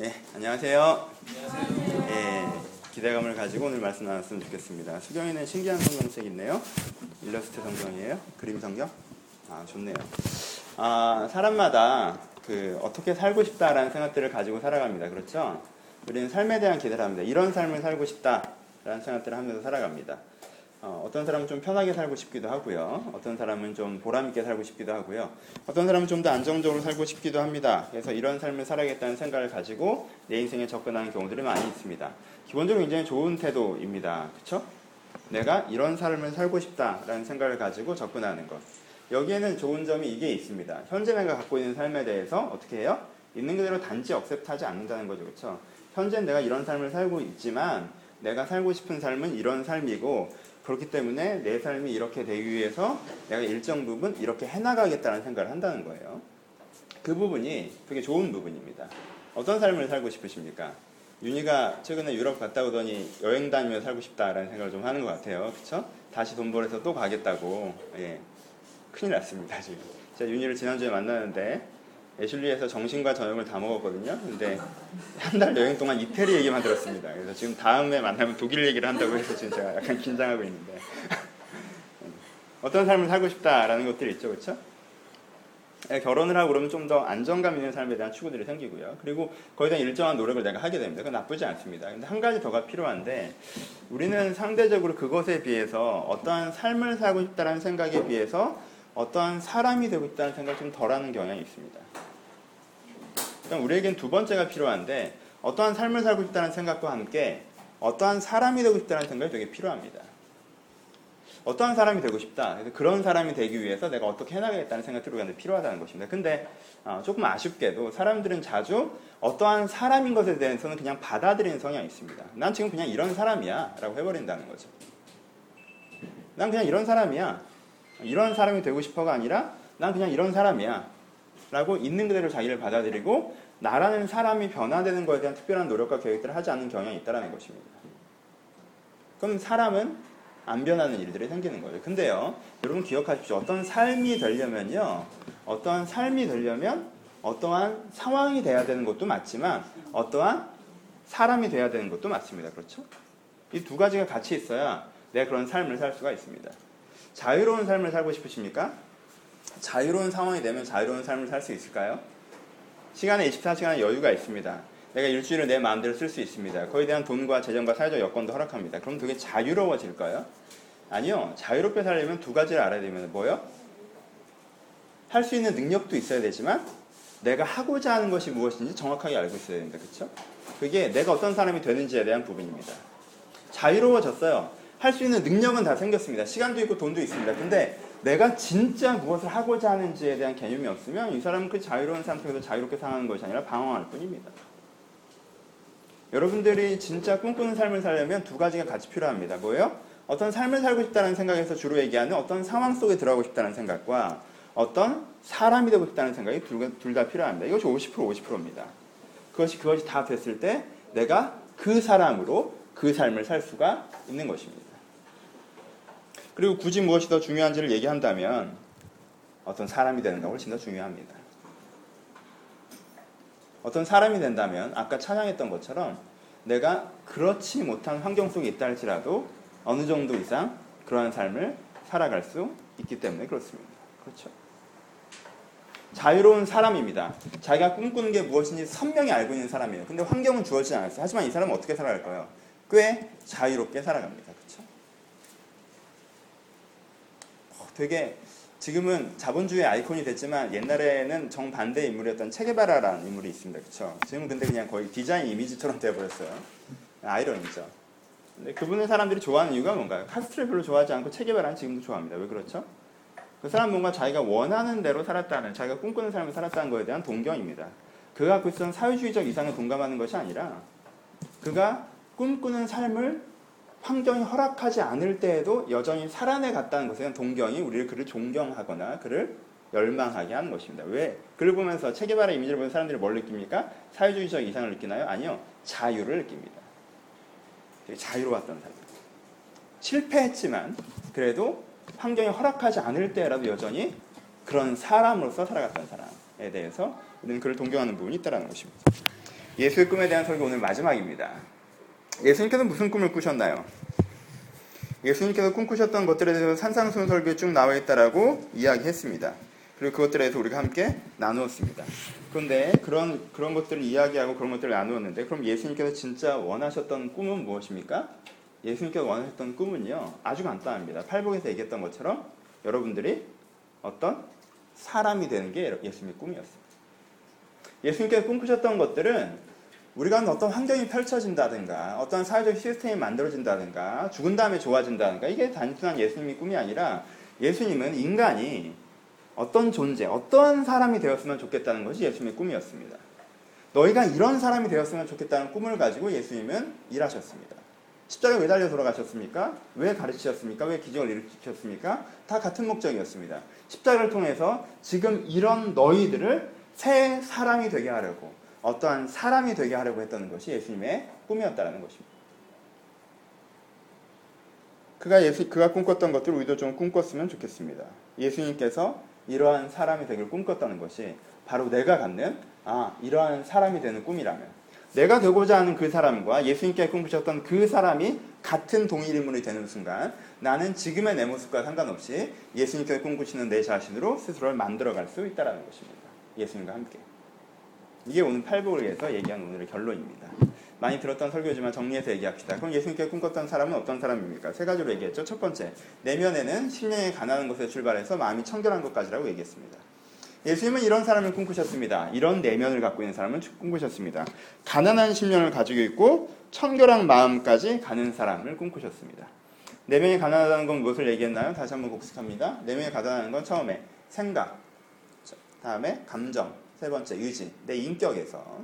예, 안녕하세요. 예, 기대감을 가지고 오늘 말씀 나눴으면 좋겠습니다. 수경이는 신기한 성경책 있네요. 일러스트 성경이에요. 그림 성경. 아, 좋네요. 아, 사람마다 그 어떻게 살고 싶다라는 생각들을 가지고 살아갑니다. 그렇죠? 우리는 삶에 대한 기대를 합니다. 이런 삶을 살고 싶다라는 생각들을 하면서 살아갑니다. 어, 떤 사람은 좀 편하게 살고 싶기도 하고요. 어떤 사람은 좀 보람있게 살고 싶기도 하고요. 어떤 사람은 좀 더 안정적으로 살고 싶기도 합니다. 그래서 이런 삶을 살아야겠다는 생각을 가지고 내 인생에 접근하는 경우들이 많이 있습니다. 기본적으로 굉장히 좋은 태도입니다. 그렇죠? 내가 이런 삶을 살고 싶다라는 생각을 가지고 접근하는 것. 여기에는 좋은 점이 이게 있습니다. 현재 내가 갖고 있는 삶에 대해서 어떻게 해요? 있는 그대로 단지 억셉트하지 않는다는 거죠. 그렇죠? 현재 내가 이런 삶을 살고 있지만 내가 살고 싶은 삶은 이런 삶이고 그렇기 때문에 내 삶이 이렇게 되기 위해서 내가 일정 부분 이렇게 해나가겠다는 생각을 한다는 거예요. 그 부분이 되게 좋은 부분입니다. 어떤 삶을 살고 싶으십니까? 윤희가 최근에 유럽 갔다 오더니 여행 다니며 살고 싶다라는 생각을 좀 하는 것 같아요. 그렇죠? 다시 돈 벌어서 또 가겠다고. 예. 큰일 났습니다, 지금. 제가 윤희를 지난주에 만났는데 애슐리에서 정신과 저녁을 다 먹었거든요. 근데 한 달 여행 동안 이태리 얘기만 들었습니다. 그래서 지금 다음에 만나면 독일 얘기를 한다고 해서 지금 제가 약간 긴장하고 있는데 어떤 삶을 살고 싶다라는 것들이 있죠, 그렇죠? 결혼을 하고 그러면 좀 더 안정감 있는 삶에 대한 추구들이 생기고요. 그리고 거기에 대한 일정한 노력을 내가 하게 됩니다. 그건 나쁘지 않습니다. 근데 한 가지 더가 필요한데 우리는 상대적으로 그것에 비해서 어떠한 삶을 살고 싶다는 생각에 비해서 어떠한 사람이 되고 있다는 생각을 좀 덜하는 경향이 있습니다. 그럼 우리에겐 두 번째가 필요한데 어떠한 삶을 살고 싶다는 생각과 함께 어떠한 사람이 되고 싶다는 생각이 되게 필요합니다. 어떠한 사람이 되고 싶다. 그래서 그런 사람이 되기 위해서 내가 어떻게 해나가겠다는 생각이 우리가 필요하다는 것입니다. 근데 어, 조금 아쉽게도 사람들은 자주 어떠한 사람인 것에 대해서는 그냥 받아들이는 성향이 있습니다. 난 지금 그냥 이런 사람이야 라고 해버린다는 거죠. 난 그냥 이런 사람이야. 이런 사람이 되고 싶어가 아니라 난 그냥 이런 사람이야. 라고 있는 그대로 자기를 받아들이고 나라는 사람이 변화되는 것에 대한 특별한 노력과 계획들을 하지 않는 경향이 있다는 것입니다. 그럼 사람은 안 변하는 일들이 생기는 거예요. 근데요, 여러분 기억하십시오. 어떤 삶이 되려면요, 어떠한 삶이 되려면 어떠한 상황이 돼야 되는 것도 맞지만 어떠한 사람이 돼야 되는 것도 맞습니다. 그렇죠? 이 두 가지가 같이 있어야 내가 그런 삶을 살 수가 있습니다. 자유로운 삶을 살고 싶으십니까? 자유로운 상황이 되면 자유로운 삶을 살 수 있을까요? 시간에 24시간의 여유가 있습니다. 내가 일주일을 내 마음대로 쓸 수 있습니다. 거기에 대한 돈과 재정과 사회적 여건도 허락합니다. 그럼 되게 자유로워질까요? 아니요. 자유롭게 살려면 두 가지를 알아야 됩니다. 뭐요? 할 수 있는 능력도 있어야 되지만 내가 하고자 하는 것이 무엇인지 정확하게 알고 있어야 됩니다. 그렇죠? 그게 내가 어떤 사람이 되는지에 대한 부분입니다. 자유로워졌어요. 할 수 있는 능력은 다 생겼습니다. 시간도 있고 돈도 있습니다. 근데 내가 진짜 무엇을 하고자 하는지에 대한 개념이 없으면 이 사람은 그 자유로운 상태에서 자유롭게 사는 것이 아니라 방황할 뿐입니다. 여러분들이 진짜 꿈꾸는 삶을 살려면 두 가지가 같이 필요합니다. 뭐예요? 어떤 삶을 살고 싶다는 생각에서 주로 얘기하는 어떤 상황 속에 들어가고 싶다는 생각과 어떤 사람이 되고 싶다는 생각이 둘 다 필요합니다. 이것이 50% 50%입니다. 그것이 그것이 다 됐을 때 내가 그 사람으로 그 삶을 살 수가 있는 것입니다. 그리고 굳이 무엇이 더 중요한지를 얘기한다면 어떤 사람이 되는 게 훨씬 더 중요합니다. 어떤 사람이 된다면 아까 찬양했던 것처럼 내가 그렇지 못한 환경 속에 있다 할지라도 어느 정도 이상 그러한 삶을 살아갈 수 있기 때문에 그렇습니다. 그렇죠. 자유로운 사람입니다. 자기가 꿈꾸는 게 무엇인지 선명히 알고 있는 사람이에요. 근데 환경은 주어지지 않았어요. 하지만 이 사람은 어떻게 살아갈까요? 꽤 자유롭게 살아갑니다. 그렇죠? 되게 지금은 자본주의 아이콘이 됐지만 옛날에는 정반대 인물이었던 체게바라라는 인물이 있습니다. 그렇죠? 지금은 근데 그냥 거의 디자인 이미지처럼 되어버렸어요. 아이러니죠. 근데 그분의 사람들이 좋아하는 이유가 뭔가요? 카스트를 별로 좋아하지 않고 체게바라는 지금도 좋아합니다. 왜 그렇죠? 그 사람 뭔가 자기가 원하는 대로 살았다는, 자기가 꿈꾸는 삶을 살았다는 것에 대한 동경입니다. 그가 갖고 있었던 사회주의적 이상을 동감하는 것이 아니라 그가 꿈꾸는 삶을 환경이 허락하지 않을 때에도 여전히 살아내 갔다는 대한 동경이 우리를 그를 존경하거나 그를 열망하게 하는 것입니다. 왜? 그를 보면서 체계바라 이미지를 보는 사람들이 뭘 느낍니까? 사회주의적 이상을 느끼나요? 아니요. 자유를 느낍니다. 되게 자유로웠던 사람. 실패했지만 그래도 환경이 허락하지 않을 때라도 여전히 그런 사람으로서 살아갔던 사람에 대해서 우리는 그를 동경하는 부분이 있다는 것입니다. 예수의 꿈에 대한 설교 오늘 마지막입니다. 예수님께서 무슨 꿈을 꾸셨나요? 예수님께서 꿈꾸셨던 것들에 대해서 산상수훈 설교에 쭉 나와 있다라고 이야기했습니다. 그리고 그것들에 대해서 우리가 함께 나누었습니다. 그런데 그런 그런 것들을 이야기하고 그런 것들을 나누었는데 그럼 예수님께서 진짜 원하셨던 꿈은 무엇입니까? 예수님께서 원하셨던 꿈은요 아주 간단합니다. 팔복에서 얘기했던 것처럼 여러분들이 어떤 사람이 되는 게 예수님의 꿈이었습니다. 예수님께서 꿈꾸셨던 것들은 우리가 어떤 환경이 펼쳐진다든가 어떤 사회적 시스템이 만들어진다든가 죽은 다음에 좋아진다든가 이게 단순한 예수님의 꿈이 아니라 예수님은 인간이 어떤 존재, 어떠한 사람이 되었으면 좋겠다는 것이 예수님의 꿈이었습니다. 너희가 이런 사람이 되었으면 좋겠다는 꿈을 가지고 예수님은 일하셨습니다. 십자가에 왜 달려 돌아가셨습니까? 왜 가르치셨습니까? 왜 기적을 일으키셨습니까? 다 같은 목적이었습니다. 십자가를 통해서 지금 이런 너희들을 새 사람이 되게 하려고 어떠한 사람이 되게 하려고 했다는 것이 예수님의 꿈이었다는 것입니다. 그가 예수 그가 꿈꿨던 것들을 우리도 좀 꿈꿨으면 좋겠습니다. 예수님께서 이러한 사람이 되길 꿈꿨다는 것이 바로 내가 갖는 아 이러한 사람이 되는 꿈이라면 내가 되고자 하는 그 사람과 예수님께 꿈꾸셨던 그 사람이 같은 동일 인물이 되는 순간 나는 지금의 내 모습과 상관없이 예수님께 꿈꾸시는 내 자신으로 스스로를 만들어갈 수 있다는 것입니다. 예수님과 함께. 이게 오늘 팔복을 위해서 얘기한 오늘의 결론입니다. 많이 들었던 설교지만 정리해서 얘기합시다. 그럼 예수님께 꿈꿨던 사람은 어떤 사람입니까? 세 가지로 얘기했죠. 첫 번째, 내면에는 심령에 가난한 것에 출발해서 마음이 청결한 것까지라고 얘기했습니다. 예수님은 이런 사람을 꿈꾸셨습니다. 이런 내면을 갖고 있는 사람을 꿈꾸셨습니다. 가난한 심령을 가지고 있고 청결한 마음까지 가는 사람을 꿈꾸셨습니다. 내면이 가난하다는 건 무엇을 얘기했나요? 다시 한번 복습합니다. 내면이 가난한 건 처음에 생각, 다음에 감정, 세 번째 의지, 내 인격에서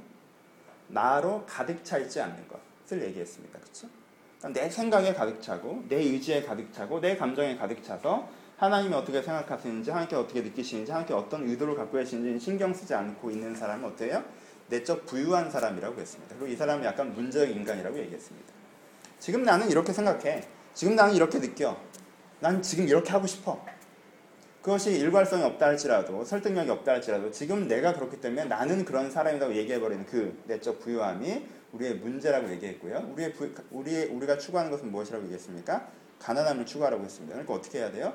나로 가득 차 있지 않는 것을 얘기했습니다. 그렇죠? 내 생각에 가득 차고 내 의지에 가득 차고 내 감정에 가득 차서 하나님이 어떻게 생각하시는지 하나님께 어떻게 느끼시는지 하나님께 어떤 의도를 갖고 계시는지 신경 쓰지 않고 있는 사람은 어때요? 내적 부유한 사람이라고 했습니다. 그리고 이 사람은 약간 문제적 인간이라고 얘기했습니다. 지금 나는 이렇게 생각해. 지금 나는 이렇게 느껴. 난 지금 이렇게 하고 싶어. 그것이 일괄성이 없다 할지라도 설득력이 없다 할지라도 지금 내가 그렇기 때문에 나는 그런 사람이라고 얘기해버리는 그 내적 부유함이 우리의 문제라고 얘기했고요. 우리의 부, 우리의 우리가 추구하는 것은 무엇이라고 얘기했습니까? 가난함을 추구하라고 했습니다. 그러니까 어떻게 해야 돼요?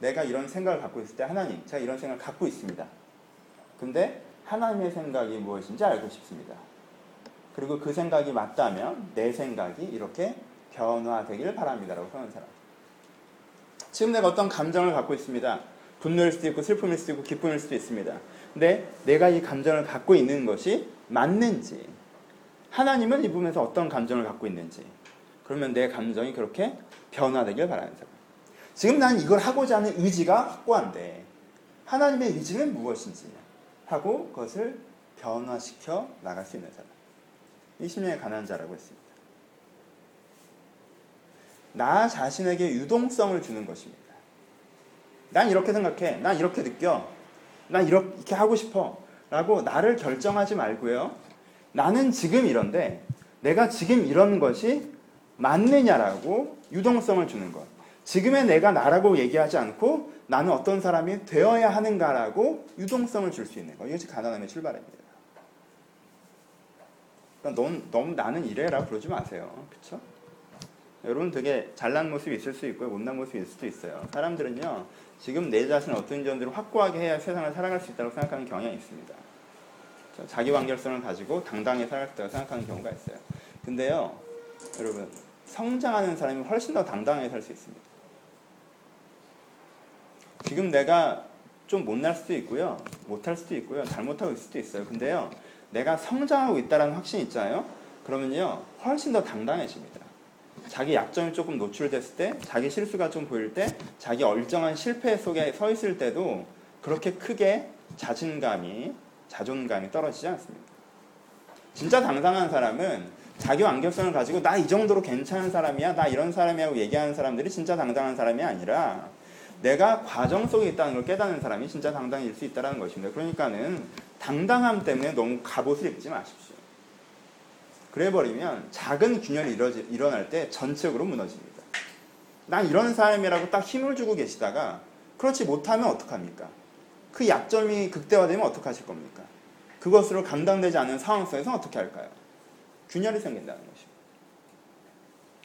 내가 이런 생각을 갖고 있을 때 하나님, 제가 이런 생각을 갖고 있습니다. 근데 하나님의 생각이 무엇인지 알고 싶습니다. 그리고 그 생각이 맞다면 내 생각이 이렇게 변화되길 바랍니다라고 하는 사람. 지금 내가 어떤 감정을 갖고 있습니다. 분노일 수도 있고 슬픔일 수도 있고 기쁨일 수도 있습니다. 근데 내가 이 감정을 갖고 있는 것이 맞는지 하나님은 이 부분에서 어떤 감정을 갖고 있는지 그러면 내 감정이 그렇게 변화되길 바라는 사람. 지금 나는 이걸 하고자 하는 의지가 확고한데 하나님의 의지는 무엇인지 하고 그것을 변화시켜 나갈 수 있는 사람. 이 심령의 가난한 자라고 했습니다. 나 자신에게 유동성을 주는 것입니다. 난 이렇게 생각해. 난 이렇게 느껴. 난 이렇게 하고 싶어. 라고 나를 결정하지 말고요. 나는 지금 이런데 내가 지금 이런 것이 맞느냐라고 유동성을 주는 것. 지금의 내가 나라고 얘기하지 않고 나는 어떤 사람이 되어야 하는가라고 유동성을 줄 수 있는 것. 이것이 가난함의 출발입니다. 그러니까 넌, 너무 나는 이래라 그러지 마세요. 그쵸? 여러분 되게 잘난 모습이 있을 수 있고요. 못난 모습이 있을 수도 있어요. 사람들은요. 지금 내 자신을 어떤 점들을 확고하게 해야 세상을 살아갈 수 있다고 생각하는 경향이 있습니다. 자기 완결성을 가지고 당당히 살아갈 수 있다고 생각하는 경우가 있어요. 근데요. 여러분 성장하는 사람이 훨씬 더 당당하게 살 수 있습니다. 지금 내가 좀 못날 수도 있고요. 못할 수도 있고요. 잘못하고 있을 수도 있어요. 근데요. 내가 성장하고 있다는 확신이 있잖아요. 그러면요. 훨씬 더 당당해집니다. 자기 약점이 조금 노출됐을 때, 자기 실수가 좀 보일 때, 자기 얼정한 실패 속에 서 있을 때도 그렇게 크게 자신감이, 자존감이 떨어지지 않습니다. 진짜 당당한 사람은 자기 완결성을 가지고 나 이 정도로 괜찮은 사람이야, 나 이런 사람이라고 얘기하는 사람들이 진짜 당당한 사람이 아니라 내가 과정 속에 있다는 걸 깨닫는 사람이 진짜 당당일 수 있다는 것입니다. 그러니까는 당당함 때문에 너무 갑옷을 입지 마십시오. 그래버리면 작은 균열이 일어지, 일어날 때 전체적으로 무너집니다. 난 이런 사람이라고 딱 힘을 주고 계시다가 그렇지 못하면 어떡합니까? 그 약점이 극대화되면 어떡하실 겁니까? 그것으로 감당되지 않는 상황 속에서 어떻게 할까요? 균열이 생긴다는 것입니다.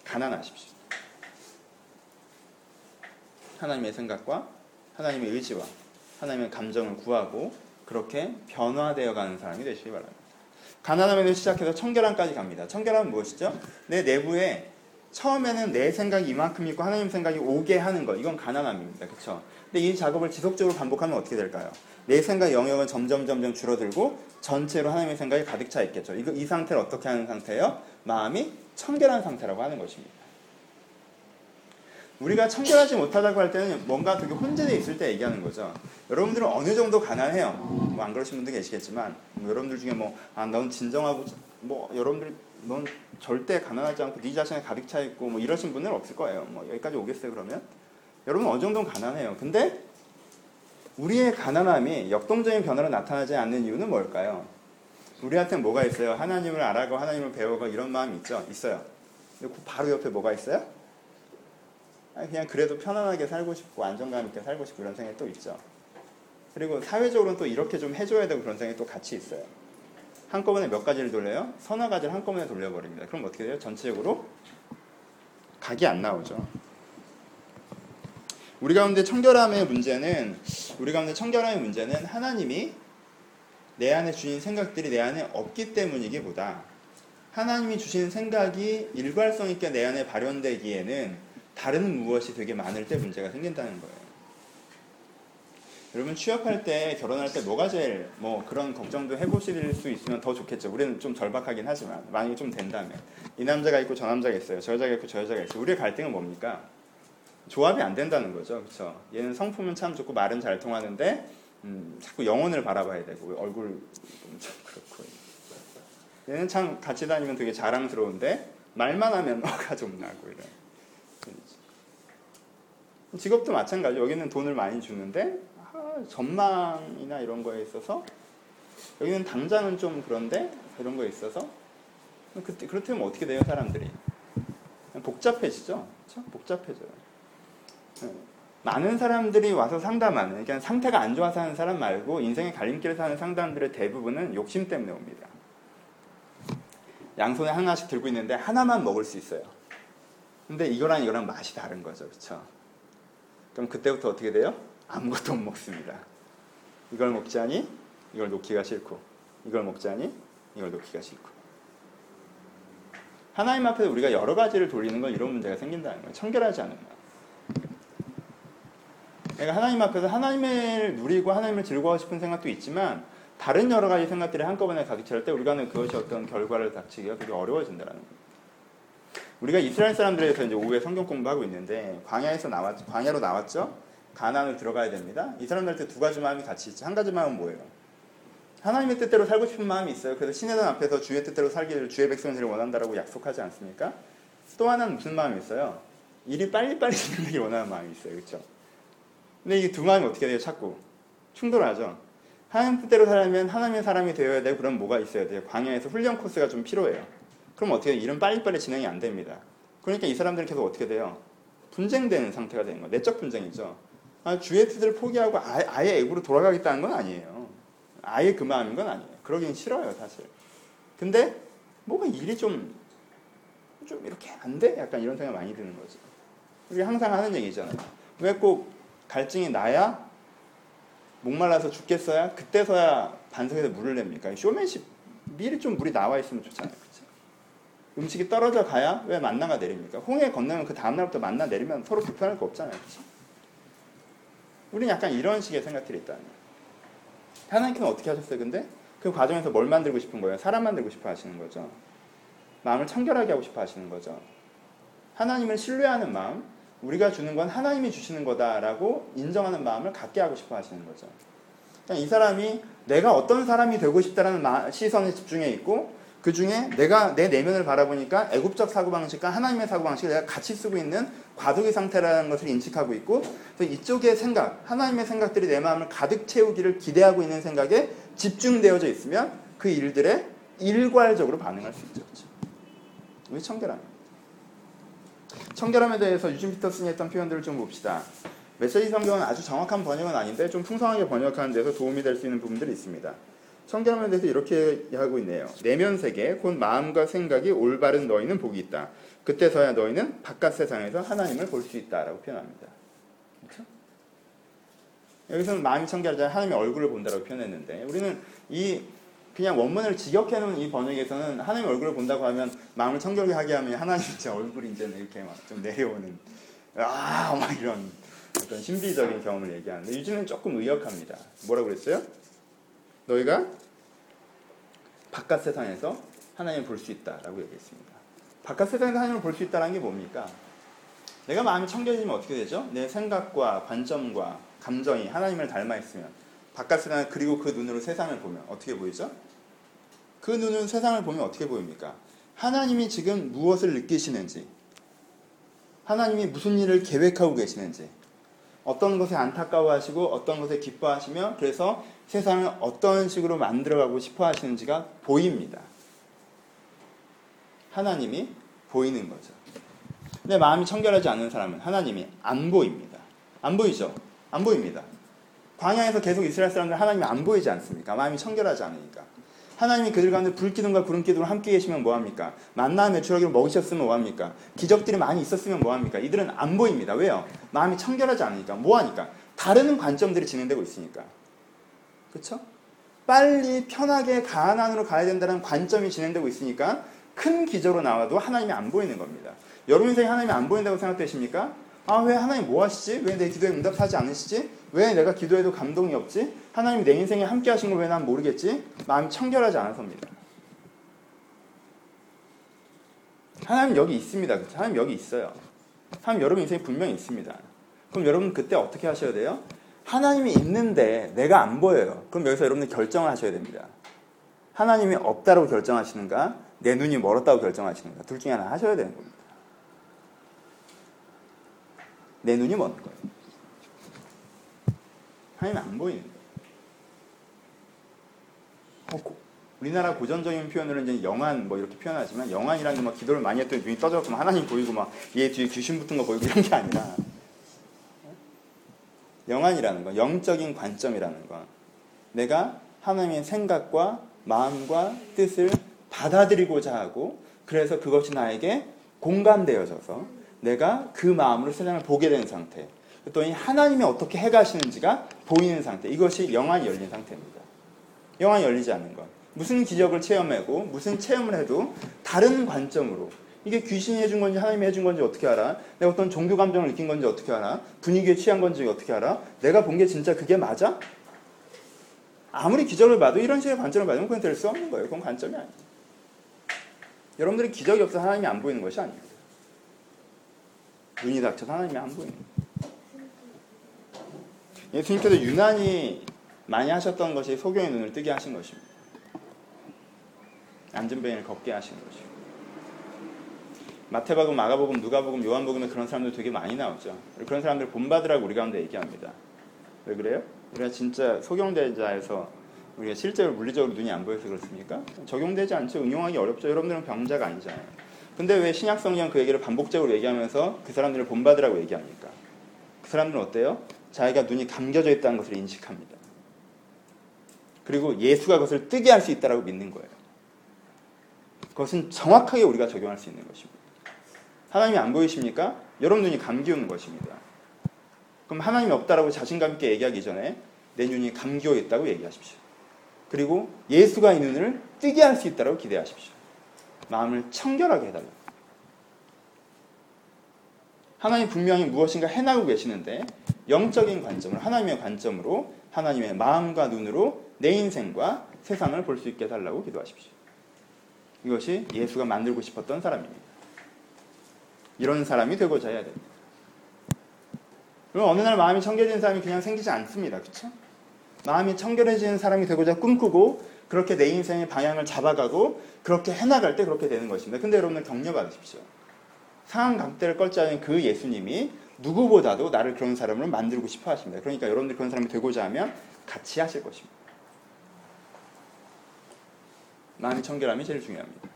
가난하십시오. 하나님의 생각과 하나님의 의지와 하나님의 감정을 구하고 그렇게 변화되어 가는 사람이 되시기 바랍니다. 가난함에서 시작해서 청결함까지 갑니다. 청결함은 무엇이죠? 내 내부에 처음에는 내 생각이 이만큼 있고 하나님 생각이 오게 하는 것 이건 가난함입니다. 그렇죠? 근데 이 작업을 지속적으로 반복하면 어떻게 될까요? 내 생각 영역은 점점 점점 줄어들고 전체로 하나님의 생각이 가득 차 있겠죠. 이거 이 상태를 어떻게 하는 상태예요? 마음이 청결한 상태라고 하는 것입니다. 우리가 청결하지 못하다고 할 때는 뭔가 되게 혼재되어 있을 때 얘기하는 거죠. 여러분들은 어느 정도 가난해요. 뭐 안 그러신 분도 계시겠지만 뭐 여러분들 중에 뭐아넌 진정하고 뭐 여러분들 넌 절대 가난하지 않고 네 자신에 가득 차 있고 뭐 이러신 분은 없을 거예요. 뭐 여기까지 오겠어요 그러면? 여러분 어느 정도는 가난해요. 근데 우리의 가난함이 역동적인 변화로 나타나지 않는 이유는 뭘까요? 우리한테는 뭐가 있어요? 하나님을 알아고 하나님을 배우고 이런 마음이 있죠? 있어요. 그 바로 옆에 뭐가 있어요? 그냥 그래도 편안하게 살고 싶고 안정감 있게 살고 싶고 이런 생각이 또 있죠. 그리고 사회적으로는 또 이렇게 좀 해줘야 되고 그런 생각이 또 같이 있어요. 한꺼번에 몇 가지를 돌려요? 서너 가지를 한꺼번에 돌려버립니다. 그럼 어떻게 돼요? 전체적으로 각이 안 나오죠. 우리 가운데 청결함의 문제는 우리 가운데 청결함의 문제는 하나님이 내 안에 주신 생각들이 내 안에 없기 때문이기보다 하나님이 주신 생각이 일괄성 있게 내 안에 발현되기에는 다른 무엇이 되게 많을 때 문제가 생긴다는 거예요. 여러분 취업할 때 결혼할 때 뭐가 제일 뭐 그런 걱정도 해보실 수 있으면 더 좋겠죠. 우리는 좀 절박하긴 하지만 만약에 좀 된다면 이 남자가 있고 저 남자가 있어요. 저 여자가 있고 저 여자가 있어요. 우리의 갈등은 뭡니까? 조합이 안 된다는 거죠. 그렇죠? 얘는 성품은 참 좋고 말은 잘 통하는데 음, 자꾸 영혼을 바라봐야 되고 얼굴 좀 그렇고 얘는 참 같이 다니면 되게 자랑스러운데 말만 하면 어가 좀 나고 이런. 직업도 마찬가지. 여기는 돈을 많이 주는데 아, 전망이나 이런 거에 있어서 여기는 당장은 좀 그런데 이런 거에 있어서 그때 그렇다면 어떻게 돼요 사람들이 복잡해지죠. 그렇죠? 복잡해져요. 네. 많은 사람들이 와서 상담하는 그러니까 상태가 안 좋아서 하는 사람 말고 인생의 갈림길에 사는 상담들의 대부분은 욕심 때문에 옵니다. 양손에 하나씩 들고 있는데 하나만 먹을 수 있어요. 근데 이거랑 이거랑 맛이 다른 거죠. 그렇죠? 그럼 그때부터 어떻게 돼요? 아무것도 못 먹습니다. 이걸 먹자니 이걸 놓기가 싫고 이걸 먹자니 이걸 놓기가 싫고 하나님 앞에서 우리가 여러 가지를 돌리는 건 이런 문제가 생긴다는 거예요. 청결하지 않은 마음. 그러니까 하나님 앞에서 하나님을 누리고 하나님을 즐거워하고 싶은 생각도 있지만 다른 여러 가지 생각들이 한꺼번에 가득 찰 때 우리가는 그것이 어떤 결과를 닥치기가 되게 어려워진다는 거예요. 우리가 이스라엘 사람들에서 이제 오후에 성경 공부하고 있는데 광야에서 나왔 광야로 나왔죠. 가나안을 들어가야 됩니다. 이 사람들한테 두 가지 마음이 같이 있죠. 한 가지 마음은 뭐예요? 하나님의 뜻대로 살고 싶은 마음이 있어요. 그래서 신의 단 앞에서 주의 뜻대로 살기를 주의 백성들을 원한다라고 약속하지 않습니까? 또 하나는 무슨 마음이 있어요? 일이 빨리빨리 진행되길 원하는 마음이 있어요. 그렇죠? 근데 이 두 마음이 어떻게 돼요? 자꾸 충돌하죠. 하나님 뜻대로 살려면 하나님의 사람이 되어야 되고 그럼 뭐가 있어야 돼요? 광야에서 훈련 코스가 좀 필요해요. 그럼 어떻게 돼요? 일은 빨리빨리 진행이 안 됩니다. 그러니까 이 사람들은 계속 어떻게 돼요? 분쟁되는 상태가 되는 거예요. 내적 분쟁이죠. 아, 뜻을 포기하고 아예, 아예 애구로 돌아가겠다는 건 아니에요. 아예 그 마음인 건 아니에요. 그러긴 싫어요, 사실. 근데 뭐가 일이 좀, 좀 이렇게 안 돼? 약간 이런 생각 많이 드는 거죠. 우리 항상 하는 얘기잖아요. 왜 꼭 갈증이 나야? 목말라서 죽겠어야? 그때서야 반석에서 물을 냅니까? 쇼맨십, 미리 좀 물이 나와 있으면 좋잖아요. 음식이 떨어져 가야 왜 만나가 내립니까? 홍해 건너면 그 다음날부터 만나 내리면 서로 불편할 거 없잖아요. 그치? 우리는 약간 이런 식의 생각들이 있다는 거예요. 하나님께서는 어떻게 하셨어요? 근데 그 과정에서 뭘 만들고 싶은 거예요? 사람 만들고 싶어 하시는 거죠. 마음을 청결하게 하고 싶어 하시는 거죠. 하나님을 신뢰하는 마음, 우리가 주는 건 하나님이 주시는 거다라고 인정하는 마음을 갖게 하고 싶어 하시는 거죠. 그러니까 이 사람이 내가 어떤 사람이 되고 싶다라는 시선에 집중해 있고 그 중에 내가 내 내면을 바라보니까 애국적 사고방식과 하나님의 사고방식을 내가 같이 쓰고 있는 과도기 상태라는 것을 인식하고 있고 그래서 이쪽의 생각, 하나님의 생각들이 내 마음을 가득 채우기를 기대하고 있는 생각에 집중되어져 있으면 그 일들에 일괄적으로 반응할 수 있죠. 그렇죠? 우리 청결함. 청결함에 대해서 유진 피터슨이 했던 표현들을 좀 봅시다. 메시지 성경은 아주 정확한 번역은 아닌데 좀 풍성하게 번역하는 데서 도움이 될 수 있는 부분들이 있습니다. 청결함에 대해서 이렇게 하고 있네요. 내면 세계 곧 마음과 생각이 올바른 너희는 복이 있다. 그때서야 너희는 바깥 세상에서 하나님을 볼 수 있다라고 표현합니다. 그렇죠? 여기서는 마음이 청결하자 하나님의 얼굴을 본다라고 표현했는데 우리는 이 그냥 원문을 직역해 놓은 이 번역에서는 하나님의 얼굴을 본다고 하면 마음을 청결하게 하면 하나님 제 얼굴이 이제 이렇게 막 좀 내려오는 아 막 이런 어떤 신비적인 경험을 얘기하는데 요즘은 조금 의역합니다. 뭐라고 그랬어요? 너희가 바깥 세상에서 하나님을 볼 수 있다라고 얘기했습니다. 바깥 세상에서 하나님을 볼 수 있다는 게 뭡니까? 내가 마음이 청결해지면 어떻게 되죠? 내 생각과 관점과 감정이 하나님을 닮아 있으면 바깥 세상 그리고 그 눈으로 세상을 보면 어떻게 보이죠? 그 눈으로 세상을 보면 어떻게 보입니까? 하나님이 지금 무엇을 느끼시는지, 하나님이 무슨 일을 계획하고 계시는지, 어떤 것에 안타까워하시고 어떤 것에 기뻐하시며 그래서 세상을 어떤 식으로 만들어가고 싶어 하시는지가 보입니다. 하나님이 보이는 거죠. 근데 마음이 청결하지 않은 사람은 하나님이 안 보입니다. 안 보이죠? 안 보입니다. 광야에서 계속 이스라엘 사람들 하나님이 안 보이지 않습니까? 마음이 청결하지 않으니까. 하나님이 그들 가운데 불기둥과 구름기둥으로 함께 계시면 뭐합니까? 만나 매출하기를 먹으셨으면 뭐합니까? 기적들이 많이 있었으면 뭐합니까? 이들은 안 보입니다. 왜요? 마음이 청결하지 않으니까. 뭐하니까? 다른 관점들이 진행되고 있으니까. 그렇죠? 빨리 편하게 가나안으로 가야 된다는 관점이 진행되고 있으니까 큰 기적으로 나와도 하나님이 안 보이는 겁니다. 여러분 인생에 하나님이 안 보인다고 생각되십니까? 아, 왜 하나님 뭐 하시지? 왜 내 기도에 응답하지 않으시지? 왜 내가 기도해도 감동이 없지? 하나님이 내 인생에 함께 하신 걸 왜 난 모르겠지? 마음이 청결하지 않아서입니다. 하나님 여기 있습니다. 그렇죠? 하나님 여기 있어요. 하나님 여러분 인생에 분명히 있습니다. 그럼 여러분 그때 어떻게 하셔야 돼요? 하나님이 있는데 내가 안 보여요. 그럼 여기서 여러분들 결정을 하셔야 됩니다. 하나님이 없다고 결정하시는가? 내 눈이 멀었다고 결정하시는가? 둘 중에 하나 하셔야 되는 겁니다. 내 눈이 먼 거예요. 하나님 안 보이는 거예요. 어, 고, 우리나라 고전적인 표현으로 이제 영안 뭐 이렇게 표현하지만 영안이라는 막 기도를 많이 했더니 눈이 떠져서 하나님 보이고 막 얘 뒤에 귀신 붙은 거 보이고 이런 게 아니라 영안이라는 건 영적인 관점이라는 건 내가 하나님의 생각과 마음과 뜻을 받아들이고자 하고 그래서 그것이 나에게 공감되어져서 내가 그 마음으로 세상을 보게 된 상태 또 하나님이 어떻게 해가시는지가 보이는 상태 이것이 영안이 열린 상태입니다. 영안이 열리지 않는 것 무슨 기적을 체험하고 무슨 체험을 해도 다른 관점으로 이게 귀신이 해준 건지 하나님이 해준 건지 어떻게 알아? 내가 어떤 종교 감정을 느낀 건지 어떻게 알아? 분위기에 취한 건지 어떻게 알아? 내가 본 게 진짜 그게 맞아? 아무리 기적을 봐도 이런 식의 관점을 받으면 그건 될 수 없는 거예요. 그건 관점이 아니에요. 여러분들이 기적이 없어서 하나님이 안 보이는 것이 아닙니다. 눈이 닥쳐서 하나님이 안 보이는 거예요. 예수님께서 유난히 많이 하셨던 것이 소경의 눈을 뜨게 하신 것입니다. 안전뱅이를 걷게 하신 것이고 마태복음, 마가복음, 누가복음, 요한복음에 그런 사람들 되게 많이 나오죠. 그런 사람들 본받으라고 우리 가운데 얘기합니다. 왜 그래요? 우리가 진짜 소경대자에서 우리가 실제로 물리적으로 눈이 안 보여서 그렇습니까? 적용되지 않죠. 응용하기 어렵죠. 여러분들은 병자가 아니잖아요. 근데 왜 신약 성경 그 얘기를 반복적으로 얘기하면서 그 사람들을 본받으라고 얘기합니까? 그 사람들은 어때요? 자기가 눈이 감겨져 있다는 것을 인식합니다. 그리고 예수가 그것을 뜨게 할 수 있다고 믿는 거예요. 그것은 정확하게 우리가 적용할 수 있는 것입니다. 하나님이 안 보이십니까? 여러분 눈이 감기우는 것입니다. 그럼 하나님이 없다라고 자신감 있게 얘기하기 전에 내 눈이 감기어 있다고 얘기하십시오. 그리고 예수가 이 눈을 뜨게 할 수 있다고 기대하십시오. 마음을 청결하게 해달라. 하나님 분명히 무엇인가 해나가고 계시는데 영적인 관점으로 하나님의 관점으로 하나님의 마음과 눈으로 내 인생과 세상을 볼 수 있게 해달라고 기도하십시오. 이것이 예수가 만들고 싶었던 사람입니다. 이런 사람이 되고자 해야 됩니다. 그럼 어느 날 마음이 청결해진 사람이 그냥 생기지 않습니다. 그렇죠? 마음이 청결해지는 사람이 되고자 꿈꾸고 그렇게 내 인생의 방향을 잡아가고 그렇게 해나갈 때 그렇게 되는 것입니다. 근데 여러분들 격려받으십시오. 상한 각대를 껄지 않은 그 예수님이 누구보다도 나를 그런 사람으로 만들고 싶어 하십니다. 그러니까 여러분들이 그런 사람이 되고자 하면 같이 하실 것입니다. 마음이 청결함이 제일 중요합니다.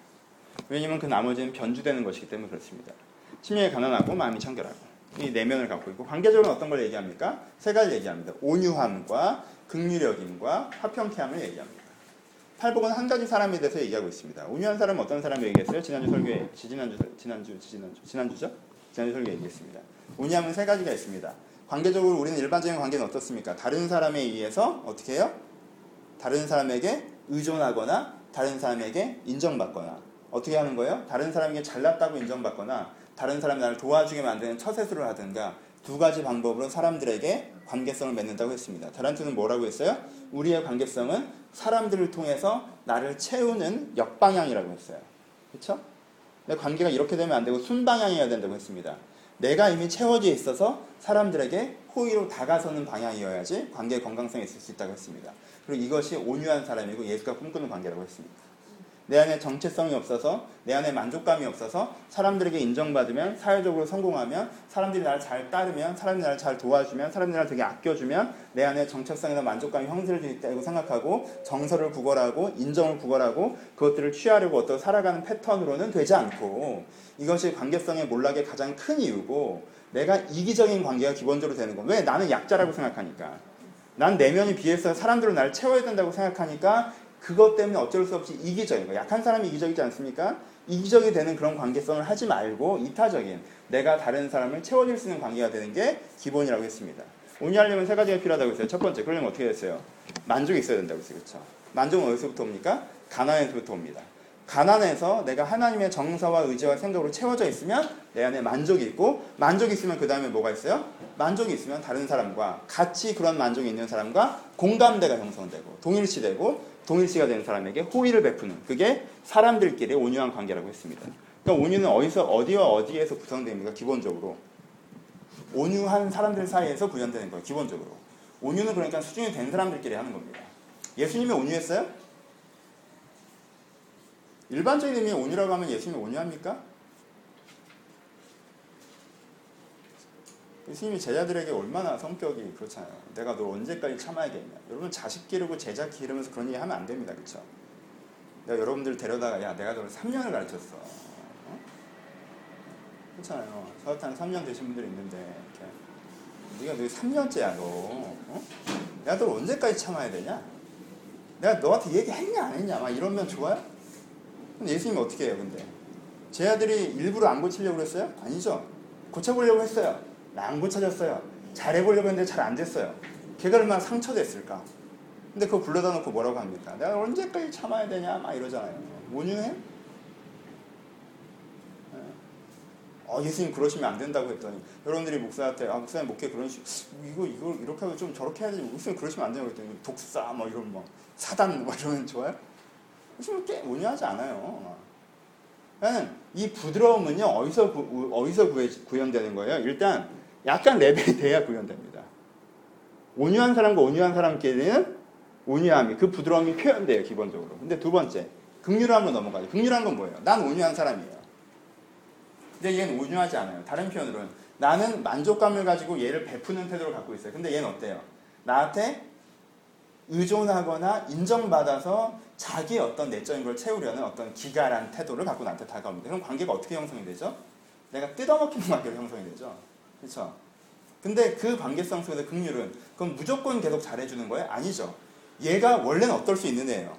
왜냐하면 그 나머지는 변주되는 것이기 때문에 그렇습니다. 심령이 가난하고 마음이 청결하고 이 내면을 갖고 있고 관계적으로 어떤 걸 얘기합니까? 세 가지 얘기합니다. 온유함과 극률력임과 화평케함을 얘기합니다. 팔복은 한 가지 사람에 대해서 얘기하고 있습니다. 온유한 사람은 어떤 사람을 얘기했어요? 지난주 설교에 지지난주 지난주 지난주 지난주죠? 지난주 설교에 얘기했습니다. 온유함은 세 가지가 있습니다. 관계적으로 우리는 일반적인 관계는 어떻습니까? 다른 사람에 의해서 어떻게 해요? 다른 사람에게 의존하거나 다른 사람에게 인정받거나 어떻게 하는 거예요? 다른 사람에게 잘났다고 인정받거나 다른 사람이 나를 도와주게 만드는 처세술을 하든가 두 가지 방법으로 사람들에게 관계성을 맺는다고 했습니다. 다란트는 뭐라고 했어요? 우리의 관계성은 사람들을 통해서 나를 채우는 역방향이라고 했어요. 그렇죠? 내 관계가 이렇게 되면 안 되고 순방향이어야 된다고 했습니다. 내가 이미 채워져 있어서 사람들에게 호의로 다가서는 방향이어야지 관계의 건강성이 있을 수 있다고 했습니다. 그리고 이것이 온유한 사람이고 예수가 꿈꾸는 관계라고 했습니다. 내 안에 정체성이 없어서 내 안에 만족감이 없어서 사람들에게 인정받으면 사회적으로 성공하면 사람들이 나를 잘 따르면 사람들이 나를 잘 도와주면 사람들이 나를 되게 아껴주면 내 안에 정체성이나 만족감이 형성될 수 있다고 생각하고 정서를 구걸하고 인정을 구걸하고 그것들을 취하려고 어떤 살아가는 패턴으로는 되지 않고 이것이 관계성의 몰락의 가장 큰 이유고 내가 이기적인 관계가 기본적으로 되는 거. 왜 나는 약자라고 생각하니까. 난 내면이 비해서 사람들로 나를 채워야 된다고 생각하니까 그것 때문에 어쩔 수 없이 이기적인 거. 약한 사람이 이기적이지 않습니까? 이기적이 되는 그런 관계성을 하지 말고 이타적인 내가 다른 사람을 채워줄 수 있는 관계가 되는 게 기본이라고 했습니다. 온유하려면 세 가지가 필요하다고 했어요. 첫 번째, 그러려면 어떻게 됐어요? 만족이 있어야 된다고 했어요. 그렇죠? 만족은 어디서부터 옵니까? 가난에서부터 옵니다. 가난해서 내가 하나님의 정서와 의지와 생각으로 채워져 있으면 내 안에 만족이 있고 만족이 있으면 그 다음에 뭐가 있어요? 만족이 있으면 다른 사람과 같이 그런 만족이 있는 사람과 공감대가 형성되고 동일시되고 동일시가 되는 사람에게 호의를 베푸는 그게 사람들끼리 온유한 관계라고 했습니다. 그러니까 온유는 어디서 어디와 어디에서 구성됩니까? 기본적으로 온유한 사람들 사이에서 구현되는 거예요. 기본적으로 온유는 그러니까 수준이 된 사람들끼리 하는 겁니다. 예수님이 온유했어요? 일반적인 의미의 온유라고 하면 예수님이 온유합니까? 예수님이 제자들에게 얼마나 성격이 그렇잖아요. 내가 너 언제까지 참아야겠냐. 여러분 자식 기르고 제자 기르면서 그런 얘기 하면 안 됩니다. 그렇죠? 내가 여러분들 데려다가 야 내가 너를 3년을 가르쳤어. 어? 그렇잖아요. 서학한 3년 되신 분들이 있는데 이렇게. 네가 너 3년째야 너. 어? 내가 너 언제까지 참아야 되냐? 내가 너한테 얘기했냐 안 했냐 막 이러면 좋아요? 근데 예수님이 어떻게 해요 근데? 제 아들이 일부러 안 고치려고 그랬어요? 아니죠. 고쳐보려고 했어요. 안 고쳐졌어요. 잘해보려고 했는데 잘 안 됐어요. 걔가 얼마나 상처됐을까? 근데 그거 불러다 놓고 뭐라고 합니까? 내가 언제까지 참아야 되냐? 막 이러잖아요. 온유해? 어, 예수님 그러시면 안 된다고 했더니 여러분들이 목사한테 아 목사님 목회 그런 식 이거 이거 이렇게 하고 좀 저렇게 해야지 목사님 그러시면 안 돼요 그랬더니 독사 뭐 이런 뭐 사단 뭐 이러면 좋아요? 요즘 꽤 온유하지 않아요. 나는 이 부드러움은요 어디서 구, 어디서 구현되는 거예요? 일단 약간 레벨이 돼야 구현됩니다. 온유한 사람과 온유한 사람끼리는 온유함이 그 부드러움이 표현돼요 기본적으로. 근데 두 번째 극률함으로 넘어가죠. 극률한 건 뭐예요? 난 온유한 사람이에요. 근데 얘는 온유하지 않아요. 다른 표현으로는 나는 만족감을 가지고 얘를 베푸는 태도를 갖고 있어요. 근데 얘는 어때요? 나한테 의존하거나 인정받아서 자기의 어떤 내적인 걸 채우려는 어떤 기갈한 태도를 갖고 나한테 다가옵니다. 그럼 관계가 어떻게 형성이 되죠? 내가 뜯어먹히는 관계로 형성이 되죠. 그렇죠? 근데 그 관계성 속에서 극률은 그럼 무조건 계속 잘해주는 거예요? 아니죠. 얘가 원래는 어떨 수 있는 애예요.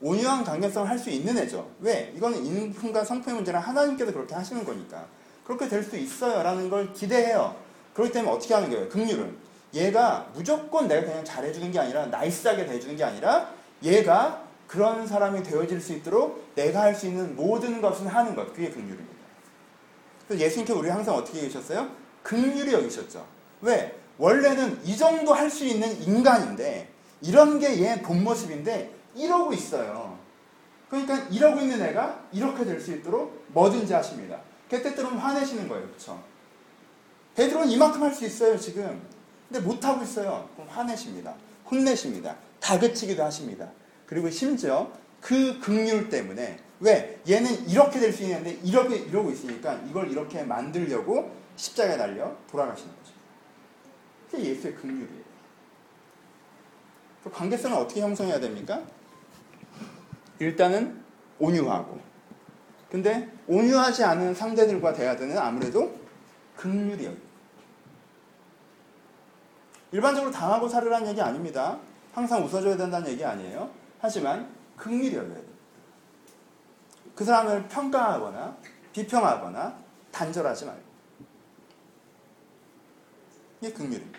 온유한 관계성을 할 수 있는 애죠. 왜? 이거는 인품과 성품의 문제라 하나님께서 그렇게 하시는 거니까. 그렇게 될 수 있어요. 라는 걸 기대해요. 그렇기 때문에 어떻게 하는 거예요? 극률은. 얘가 무조건 내가 그냥 잘해주는 게 아니라 나이스하게 대해주는 게 아니라 얘가 그런 사람이 되어질 수 있도록 내가 할 수 있는 모든 것을 하는 것. 그게 극률입니다. 그래서 예수님께 우리 항상 어떻게 계셨어요? 극률이 여기셨죠. 왜? 원래는 이 정도 할 수 있는 인간인데 이런 게 얘 본 모습인데 이러고 있어요. 그러니까 이러고 있는 애가 이렇게 될 수 있도록 뭐든지 하십니다. 그때 때로는 화내시는 거예요. 그렇죠? 베드로는 이만큼 할 수 있어요, 지금. 근데 못 하고 있어요. 그럼 화내십니다. 혼내십니다. 다그치기도 하십니다. 그리고 심지어 그 극률 때문에 왜 얘는 이렇게 될 수 있는데 이렇게 이러고 있으니까 이걸 이렇게 만들려고 십자가에 달려 돌아가시는 거죠. 그게 예수의 극률이에요. 그 관계성을 어떻게 형성해야 됩니까? 일단은 온유하고. 근데 온유하지 않은 상대들과 대화되는 아무래도 극률이에요. 일반적으로 당하고 살으라는 얘기 아닙니다. 항상 웃어줘야 된다는 얘기 아니에요. 하지만 긍휼히 여겨야 됩니다. 그 사람을 평가하거나 비평하거나 단절하지 말고 이게 긍휼입니다.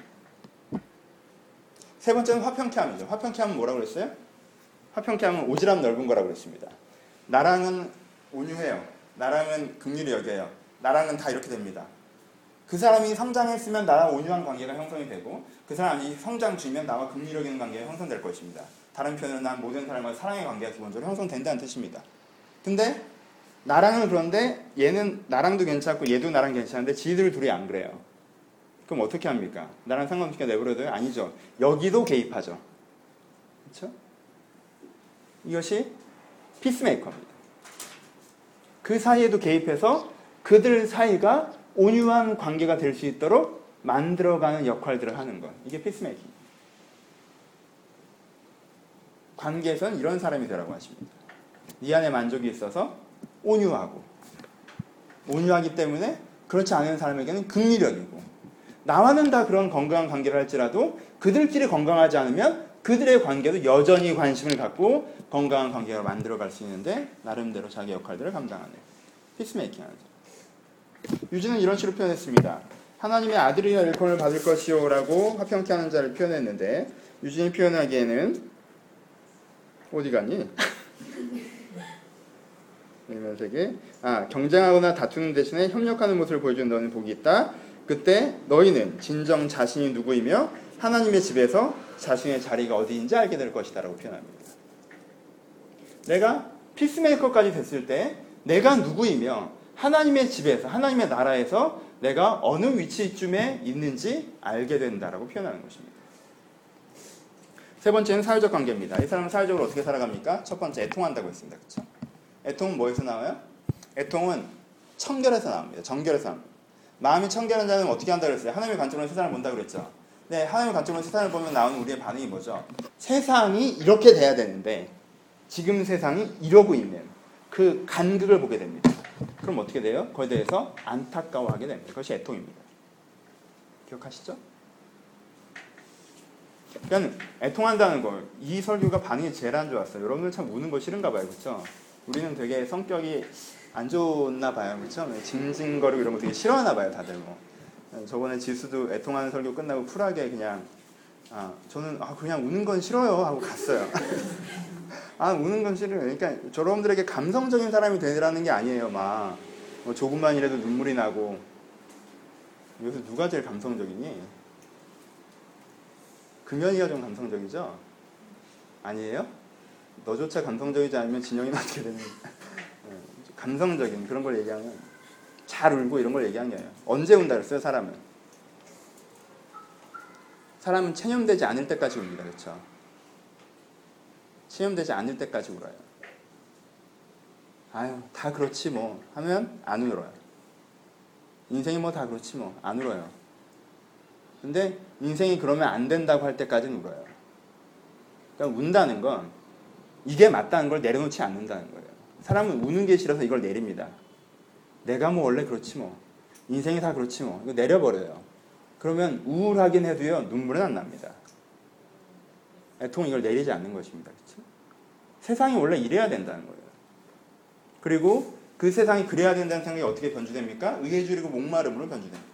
세 번째는 화평케 함이죠. 화평케 함은 뭐라고 그랬어요? 화평케 함은 오지랖 넓은 거라고 그랬습니다. 나랑은 온유해요. 나랑은 긍휼히 여겨요. 나랑은 다 이렇게 됩니다. 그 사람이 성장했으면 나랑 온유한 관계가 형성이 되고 그 사람이 성장 중이면 나와 긍휼히 여기는 관계가 형성될 것입니다. 다른 표현은 난 모든 사람과 사랑의 관계가 기본적으로 형성된다는 뜻입니다. 근데 나랑은 그런데 얘는 나랑도 괜찮고 얘도 나랑 괜찮은데 지들 둘이 안 그래요. 그럼 어떻게 합니까? 나랑 상관없으니까 내버려둬요? 아니죠. 여기도 개입하죠. 그렇죠? 이것이 피스메이커입니다. 그 사이에도 개입해서 그들 사이가 온유한 관계가 될 수 있도록 만들어가는 역할들을 하는 것. 이게 피스메이킹. 관계에서는 이런 사람이 되라고 하십니다. 이 안에 만족이 있어서 온유하고 온유하기 때문에 그렇지 않은 사람에게는 긍휼력이고 나와는 다 그런 건강한 관계를 할지라도 그들끼리 건강하지 않으면 그들의 관계도 여전히 관심을 갖고 건강한 관계가 만들어갈 수 있는데 나름대로 자기 역할들을 감당하는 피스메이킹 하는 유진은 이런 식으로 표현했습니다. 하나님의 아들이여 일컬을 받을 것이요라고 화평케 하는 자를 표현했는데 유진이 표현하기에는 어디 갔니? 이면색이 아 경쟁하거나 다투는 대신에 협력하는 모습을 보여주는 너는 복이 있다. 그때 너희는 진정 자신이 누구이며 하나님의 집에서 자신의 자리가 어디인지 알게 될 것이다라고 표현합니다. 내가 피스메이커까지 됐을 때 내가 누구이며 하나님의 집에서 하나님의 나라에서 내가 어느 위치쯤에 있는지 알게 된다라고 표현하는 것입니다. 세 번째는 사회적 관계입니다. 이 사람은 사회적으로 어떻게 살아갑니까? 첫 번째 애통한다고 했습니다. 그렇죠? 애통은 뭐에서 나와요? 애통은 청결에서 나옵니다. 정결에서 나옵니다. 마음이 청결한 자는 어떻게 한다고 그랬어요? 하나님의 관점으로 세상을 본다고 그랬죠. 네, 하나님의 관점으로 세상을 보면 나오는 우리의 반응이 뭐죠? 세상이 이렇게 돼야 되는데 지금 세상이 이러고 있는 그 간극을 보게 됩니다. 그럼 어떻게 돼요? 거기에 대해서 안타까워하게 됩니다. 그것이 애통입니다. 기억하시죠? 그러니까 애통한다는 걸 이 설교가 반응이 제일 안 좋았어요. 여러분들 참 우는 거 싫은가 봐요. 그렇죠? 우리는 되게 성격이 안 좋나 봐요. 그렇죠? 징징거리고 이런 거 되게 싫어하나 봐요. 다들 뭐. 저번에 지수도 애통하는 설교 끝나고 쿨하게 그냥 아, 저는 아, 그냥 우는 건 싫어요 하고 갔어요. 아, 우는 건 싫어요. 그러니까 여러분들에게 감성적인 사람이 되라는 게 아니에요. 막 뭐 조금만이라도 눈물이 나고 여기서 누가 제일 감성적이니? 금연이가 좀 감성적이죠? 아니에요? 너조차 감성적이지 않으면 진영이는 어떻게 되는 감성적인 그런 걸 얘기하면 잘 울고 이런 걸 얘기한 게 아니에요. 언제 운다 그랬어요, 사람은? 사람은 체념되지 않을 때까지 웁니다. 그렇죠? 체념되지 않을 때까지 울어요. 아유, 다 그렇지 뭐 하면 안 울어요. 인생이 뭐 다 그렇지 뭐 안 울어요. 근데 인생이 그러면 안 된다고 할 때까지는 울어요. 그러니까 운다는 건 이게 맞다는 걸 내려놓지 않는다는 거예요. 사람은 우는 게 싫어서 이걸 내립니다. 내가 뭐 원래 그렇지 뭐. 인생이 다 그렇지 뭐. 이거 내려버려요. 그러면 우울하긴 해도요, 눈물은 안 납니다. 애통은 이걸 내리지 않는 것입니다. 그렇죠? 세상이 원래 이래야 된다는 거예요. 그리고 그 세상이 그래야 된다는 생각이 어떻게 변주됩니까? 의에 줄이고 목마름으로 변주됩니다.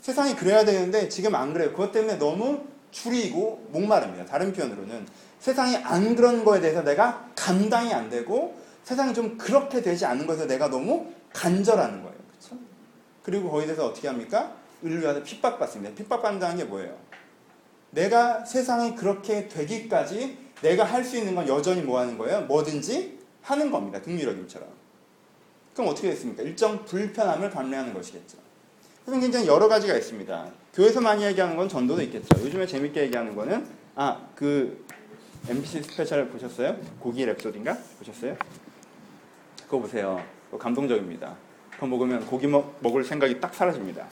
세상이 그래야 되는데 지금 안 그래요. 그것 때문에 너무 줄이고 목마릅니다. 다른 표현으로는 세상이 안 그런 거에 대해서 내가 감당이 안 되고 세상이 좀 그렇게 되지 않는 것에 내가 너무 간절하는 거예요. 그렇죠? 그리고 거기에 대해서 어떻게 합니까? 의뢰하다 핍박받습니다. 핍박받는다는 게 뭐예요? 내가 세상이 그렇게 되기까지 내가 할 수 있는 건 여전히 뭐 하는 거예요? 뭐든지 하는 겁니다. 등유력임처럼. 그럼 어떻게 됐습니까? 일정 불편함을 감내하는 것이겠죠. 그래서 굉장히 여러 가지가 있습니다. 교회에서 많이 얘기하는 건 전도도 있겠죠. 요즘에 재밌게 얘기하는 거는 아, 그 MBC 스페셜 보셨어요? 고기 랩소디인가? 보셨어요? 그거 보세요. 그거 감동적입니다. 그거 먹으면 고기 먹, 먹을 생각이 딱 사라집니다.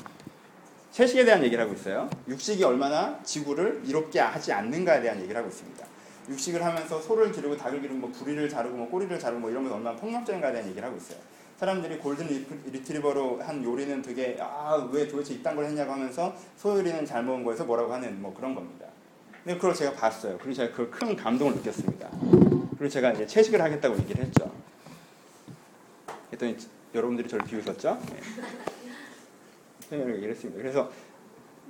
채식에 대한 얘기를 하고 있어요. 육식이 얼마나 지구를 이롭게 하지 않는가에 대한 얘기를 하고 있습니다. 육식을 하면서 소를 기르고 닭을 기르고 뭐 부리를 자르고 뭐 꼬리를 자르고 뭐 이런 게 얼마나 폭력적인가에 대한 얘기를 하고 있어요. 사람들이 골든 리트리버로 한 요리는 되게 아 왜 도대체 이딴 걸 했냐고 하면서 소 요리는 잘 먹은 거에서 뭐라고 하는 뭐 그런 겁니다. 근데 그걸 제가 봤어요. 그리고 제가 그걸 큰 감동을 느꼈습니다. 그리고 제가 이제 채식을 하겠다고 얘기를 했죠. 그랬더니 여러분들이 저를 비웃었죠. 네. 얘기를 했습니다. 그래서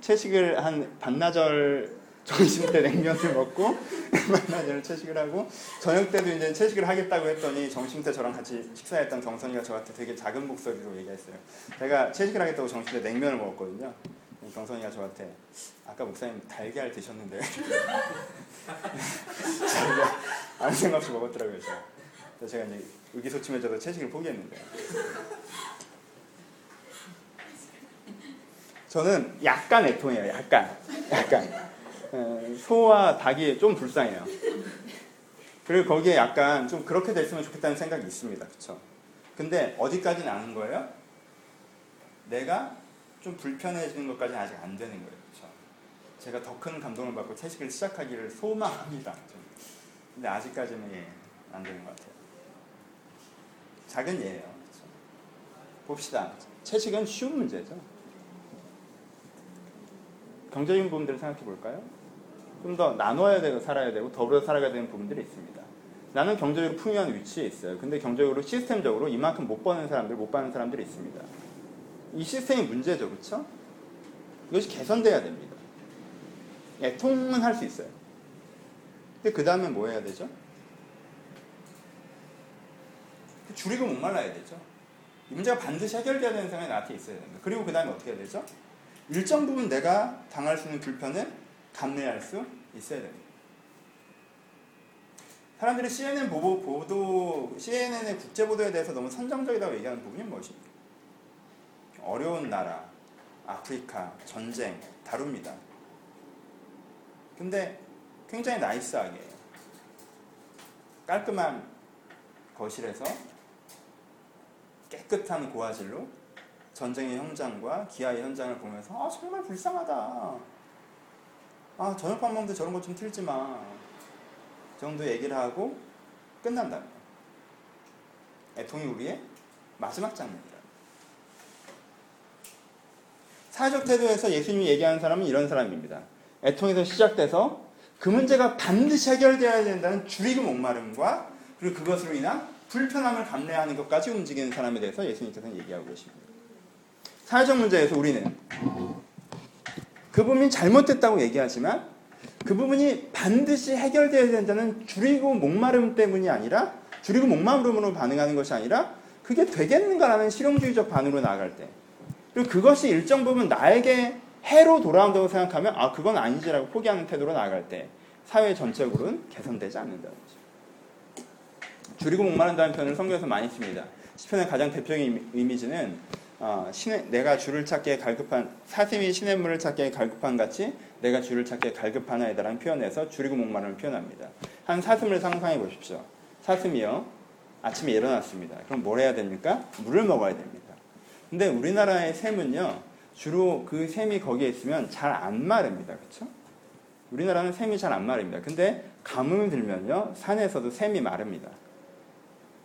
채식을 한 반나절 점심 때 냉면을 먹고 반나절 채식을 하고 저녁 때도 이제 채식을 하겠다고 했더니 점심 때 저랑 같이 식사했던 경선이가 저한테 되게 작은 목소리로 얘기했어요. 제가 채식을 하겠다고 점심 때 냉면을 먹었거든요. 경선이가 저한테 아까 목사님 달걀 드셨는데 제가 아무 생각 없이 먹었더라고요. 제가 이제 의기소침해져서 채식을 포기했는데 저는 약간 애통해요. 약간 약간 에, 소와 닭이 좀 불쌍해요. 그리고 거기에 약간 좀 그렇게 됐으면 좋겠다는 생각이 있습니다. 그렇죠? 근데 어디까지는 아는 거예요? 내가 좀 불편해지는 것까지는 아직 안 되는 거예요. 그렇죠? 제가 더 큰 감동을 받고 채식을 시작하기를 소망합니다. 좀. 근데 아직까지는 예, 안 되는 것 같아요. 작은 예예요. 봅시다. 채식은 쉬운 문제죠. 경제적인 부분들을 생각해 볼까요? 좀 더 나눠야 되고 살아야 되고 더불어 살아가야 되는 부분들이 있습니다. 나는 경제적으로 풍요한 위치에 있어요. 근데 경제적으로 시스템적으로 이만큼 못 버는 사람들, 못 받는 사람들이 있습니다. 이 시스템이 문제죠, 그렇죠? 이것이 개선돼야 됩니다. 애통은 할 수 있어요. 근데 그 다음에 뭐 해야 되죠? 줄이고 목말라야 되죠. 이 문제가 반드시 해결돼야 되는 상황이 나한테 있어야 됩니다. 그리고 그 다음에 어떻게 해야 되죠? 일정 부분 내가 당할 수 있는 불편을 감내할 수 있어야 됩니다. 사람들이 CNN 보도, 보도 CNN의 국제 보도에 대해서 너무 선정적이라고 얘기하는 부분이 무엇입니까? 어려운 나라, 아프리카, 전쟁 다룹니다. 근데 굉장히 나이스하게 깔끔한 거실에서 깨끗한 고화질로 전쟁의 현장과 기아의 현장을 보면서 아 정말 불쌍하다. 아 저녁밥 먹는데 저런 것 좀 틀지 마. 정도 얘기를 하고 끝난답니다. 애통이 우리의 마지막 장면이다. 사회적 태도에서 예수님이 얘기하는 사람은 이런 사람입니다. 애통에서 시작돼서 그 문제가 반드시 해결되어야 된다는 줄이고 목마름과 그리고 그것으로 인한 불편함을 감내하는 것까지 움직이는 사람에 대해서 예수님께서는 얘기하고 계십니다. 사회적 문제에서 우리는 그 부분이 잘못됐다고 얘기하지만 그 부분이 반드시 해결되어야 된다는 줄이고 목마름 때문이 아니라 줄이고 목마름으로 반응하는 것이 아니라 그게 되겠는가라는 실용주의적 반응으로 나아갈 때 그리고 그것이 일정 부분 나에게 해로 돌아온다고 생각하면 아 그건 아니지라고 포기하는 태도로 나아갈 때 사회 전체적으로는 개선되지 않는다는 거죠. 줄이고 목마른다는 표현을 성경에서 많이 씁니다. 시편의 가장 대표적인 이미지는 어, 신의, 내가 줄을 찾기에 갈급한 사슴이 신의 물을 찾기에 갈급한 같이 내가 줄을 찾기에 갈급하나이다라는 표현에서 줄이고 목마름을 표현합니다. 한 사슴을 상상해 보십시오. 사슴이요 아침에 일어났습니다. 그럼 뭘 해야 됩니까? 물을 먹어야 됩니다. 근데 우리나라의 샘은요 주로 그 샘이 거기에 있으면 잘 안 마릅니다. 그렇죠? 우리나라는 샘이 잘 안 마릅니다. 근데 가뭄이 들면요 산에서도 샘이 마릅니다.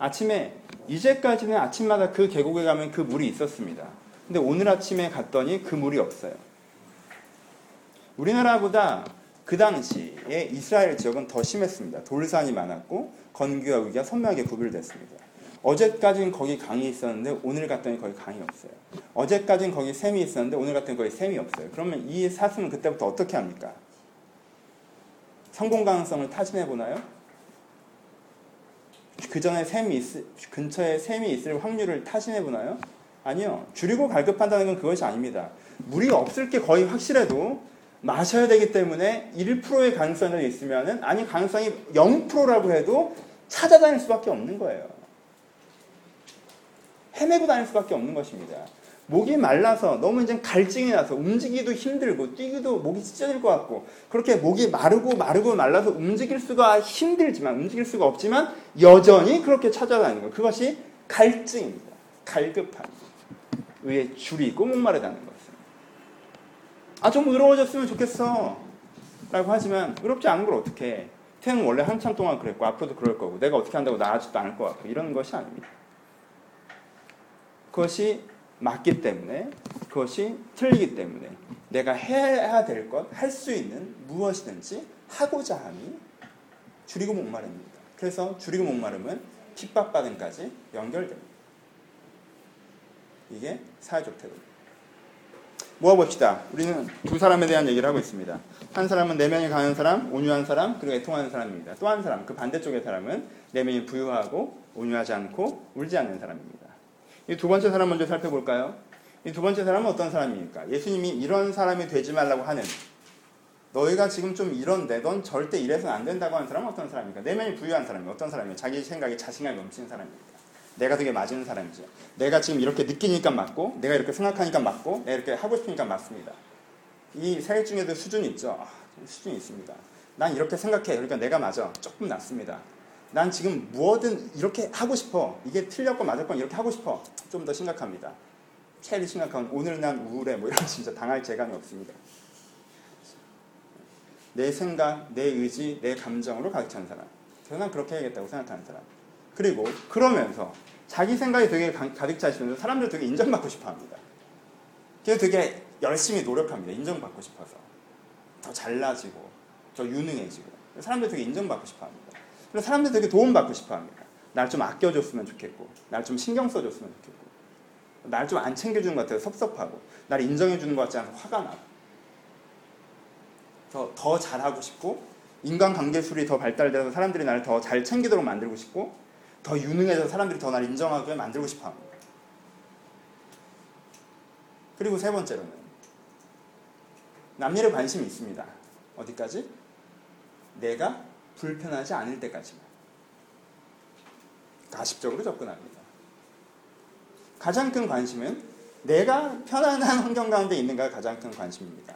아침에 이제까지는 아침마다 그 계곡에 가면 그 물이 있었습니다. 근데 오늘 아침에 갔더니 그 물이 없어요. 우리나라보다 그 당시에 이스라엘 지역은 더 심했습니다. 돌산이 많았고 건기와 위기가 선명하게 구별됐습니다. 어제까지는 거기 강이 있었는데 오늘 갔더니 거기 강이 없어요. 어제까지는 거기 샘이 있었는데 오늘 갔더니 거기 샘이 없어요. 그러면 이 사슴은 그때부터 어떻게 합니까? 성공 가능성을 타진해 보나요? 그 전에 샘이 있, 근처에 샘이 있을 확률을 타진해 보나요? 아니요. 줄이고 갈급한다는 건 그것이 아닙니다. 물이 없을 게 거의 확실해도 마셔야 되기 때문에 1%의 가능성이 있으면은 아니 가능성이 0%라고 해도 찾아다닐 수밖에 없는 거예요. 헤매고 다닐 수밖에 없는 것입니다. 목이 말라서 너무 이제 갈증이 나서 움직이기도 힘들고 뛰기도 목이 찢어질 것 같고 그렇게 목이 마르고 마르고 말라서 움직일 수가 힘들지만 움직일 수가 없지만 여전히 그렇게 찾아다니는 것 그것이 갈증입니다. 갈급함. 왜 줄이고 목마르다는 것은. 아, 좀 의로워졌으면 좋겠어. 라고 하지만 의롭지 않은 걸 어떻게 해. 태는 원래 한참 동안 그랬고 앞으로도 그럴 거고 내가 어떻게 한다고 나아지도 않을 것 같고 이런 것이 아닙니다. 그것이 맞기 때문에 그것이 틀리기 때문에 내가 해야 될 것, 할 수 있는 무엇이든지 하고자 함이 줄이고 목마릅니다. 그래서 줄이고 목마름은 핍박받음까지 연결됩니다. 이게 사회적 태도입니다. 모아봅시다. 우리는 두 사람에 대한 얘기를 하고 있습니다. 한 사람은 내면이 강한 사람, 온유한 사람, 그리고 애통하는 사람입니다. 또 한 사람, 그 반대쪽의 사람은 내면이 부유하고 온유하지 않고 울지 않는 사람입니다. 이 두 번째 사람 먼저 살펴볼까요? 이 두 번째 사람은 어떤 사람입니까? 예수님이 이런 사람이 되지 말라고 하는 너희가 지금 좀 이런데 넌 절대 이래서는 안 된다고 하는 사람은 어떤 사람입니까? 내면이 부유한 사람이 어떤 사람이에요? 자기 생각에 자신감이 넘치는 사람입니다. 내가 되게 맞은 사람이죠. 내가 지금 이렇게 느끼니까 맞고, 내가 이렇게 생각하니까 맞고, 내가 이렇게 하고 싶으니까 맞습니다. 이 세 중에도 수준이 있죠. 아, 수준이 있습니다. 난 이렇게 생각해. 그러니까 내가 맞아. 조금 낫습니다. 난 지금 뭐든 이렇게 하고 싶어. 이게 틀렸건 맞았건 이렇게 하고 싶어. 좀 더 심각합니다. 제일 심각한 오늘 난 우울해. 뭐 이런 진짜 당할 재간이 없습니다. 내 생각, 내 의지, 내 감정으로 가득 찬 사람. 난 그렇게 해야겠다고 생각하는 사람. 그리고 그러면서 자기 생각이 되게 가득 차시면서 사람들 되게 인정받고 싶어 합니다. 그래서 되게 열심히 노력합니다. 인정받고 싶어서. 더 잘나지고, 더 유능해지고. 사람들 되게 인정받고 싶어 합니다. 그래서 사람들 되게 도움받고 싶어 합니다. 날 좀 아껴줬으면 좋겠고, 날 좀 신경 써줬으면 좋겠고, 날 좀 안 챙겨주는 것 같아서 섭섭하고, 날 인정해주는 것 같지 않아서 화가 나고, 더, 더 잘하고 싶고, 인간관계술이 더 발달돼서 사람들이 나를 더 잘 챙기도록 만들고 싶고, 더 유능해져서 사람들이 더 날 인정하게 만들고 싶어 합니다. 그리고 세 번째로는 남일에 관심이 있습니다. 어디까지? 내가 불편하지 않을 때까지만. 가십적으로 접근합니다. 가장 큰 관심은 내가 편안한 환경 가운데 있는가가 가장 큰 관심입니다.